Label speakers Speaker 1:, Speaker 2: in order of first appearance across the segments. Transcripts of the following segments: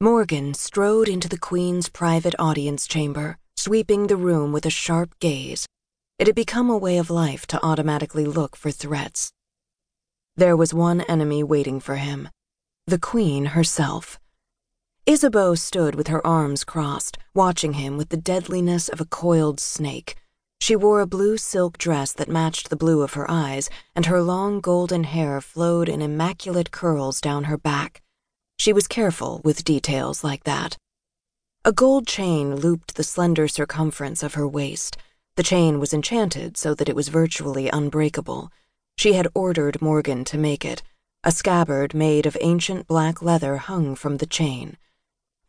Speaker 1: Morgan strode into the Queen's private audience chamber, sweeping the room with a sharp gaze. It had become a way of life to automatically look for threats. There was one enemy waiting for him the Queen herself. Isabeau stood with her arms crossed, watching him with the deadliness of a coiled snake. She wore a blue silk dress that matched the blue of her eyes, and her long golden hair flowed in immaculate curls down her back. She was careful with details like that. A gold chain looped the slender circumference of her waist. The chain was enchanted so that it was virtually unbreakable. She had ordered Morgan to make it. A scabbard made of ancient black leather hung from the chain.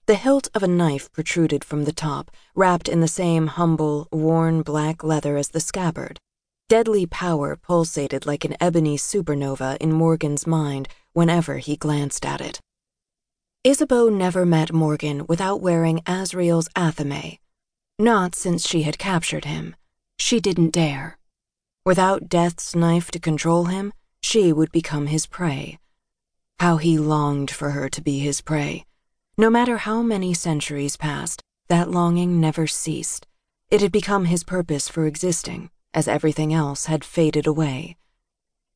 Speaker 1: The hilt of a knife protruded from the top, wrapped in the same humble, worn black leather as the scabbard. Deadly power pulsated like an ebony supernova in Morgan's mind whenever he glanced at it. Isabeau never met Morgan without wearing Azrael's athame. Not since she had captured him. She didn't dare. Without Death's knife to control him, she would become his prey. How he longed for her to be his prey. No matter how many centuries passed, that longing never ceased. It had become his purpose for existing, as everything else had faded away.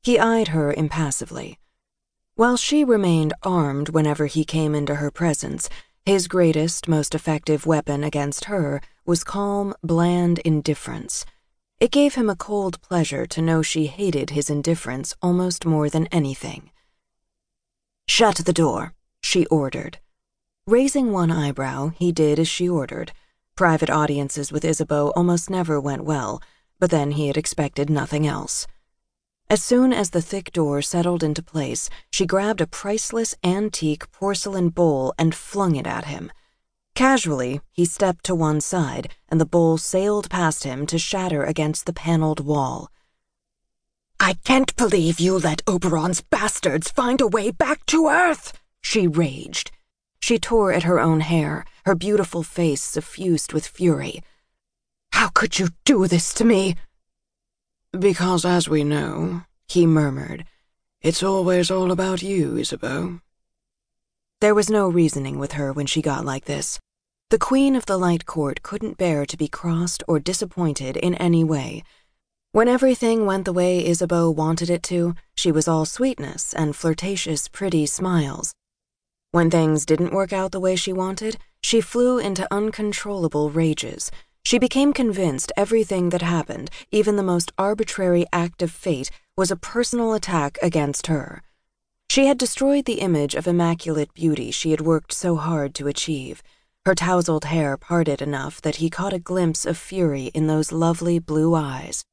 Speaker 1: He eyed her impassively. While she remained armed whenever he came into her presence, his greatest, most effective weapon against her was calm, bland indifference. It gave him a cold pleasure to know she hated his indifference almost more than anything. Shut the door, she ordered. Raising one eyebrow, he did as she ordered. Private audiences with Isabeau almost never went well, but then he had expected nothing else. As soon as the thick door settled into place, she grabbed a priceless antique porcelain bowl and flung it at him. Casually, he stepped to one side, and the bowl sailed past him to shatter against the paneled wall.
Speaker 2: I can't believe you let Oberon's bastards find a way back to Earth, she raged.
Speaker 1: She tore at her own hair, her beautiful face suffused with fury.
Speaker 2: How could you do this to me?
Speaker 3: Because, as we know, he murmured, it's always all about you, Isabeau.
Speaker 1: There was no reasoning with her when she got like this. The Queen of the Light Court couldn't bear to be crossed or disappointed in any way. When everything went the way Isabeau wanted it to, she was all sweetness and flirtatious, pretty smiles. When things didn't work out the way she wanted, she flew into uncontrollable rages, she became convinced everything that happened, even the most arbitrary act of fate, was a personal attack against her. She had destroyed the image of immaculate beauty she had worked so hard to achieve. Her tousled hair parted enough that he caught a glimpse of fury in those lovely blue eyes.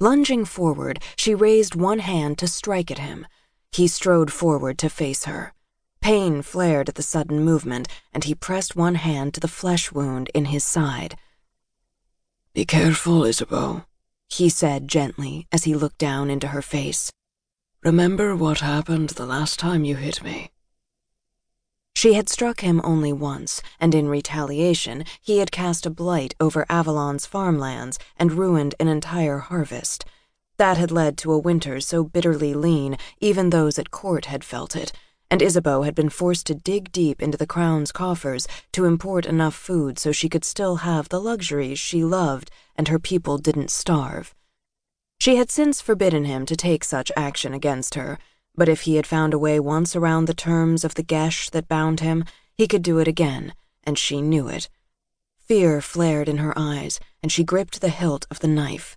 Speaker 1: Lunging forward, she raised one hand to strike at him. He strode forward to face her. Pain flared at the sudden movement, and he pressed one hand to the flesh wound in his side.
Speaker 3: Be careful, Isabeau,
Speaker 1: he said gently as he looked down into her face.
Speaker 3: Remember what happened the last time you hit me.
Speaker 1: She had struck him only once, and in retaliation, he had cast a blight over Avalon's farmlands and ruined an entire harvest. That had led to a winter so bitterly lean, even those at court had felt it and Isabeau had been forced to dig deep into the crown's coffers to import enough food so she could still have the luxuries she loved and her people didn't starve. She had since forbidden him to take such action against her, but if he had found a way once around the terms of the geas that bound him, he could do it again, and she knew it. Fear flared in her eyes, and she gripped the hilt of the knife.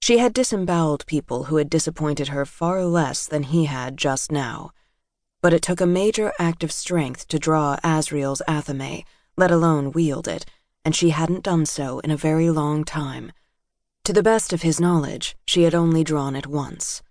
Speaker 1: She had disemboweled people who had disappointed her far less than he had just now but it took a major act of strength to draw Azrael's athame, let alone wield it, and she hadn't done so in a very long time. To the best of his knowledge, she had only drawn it once.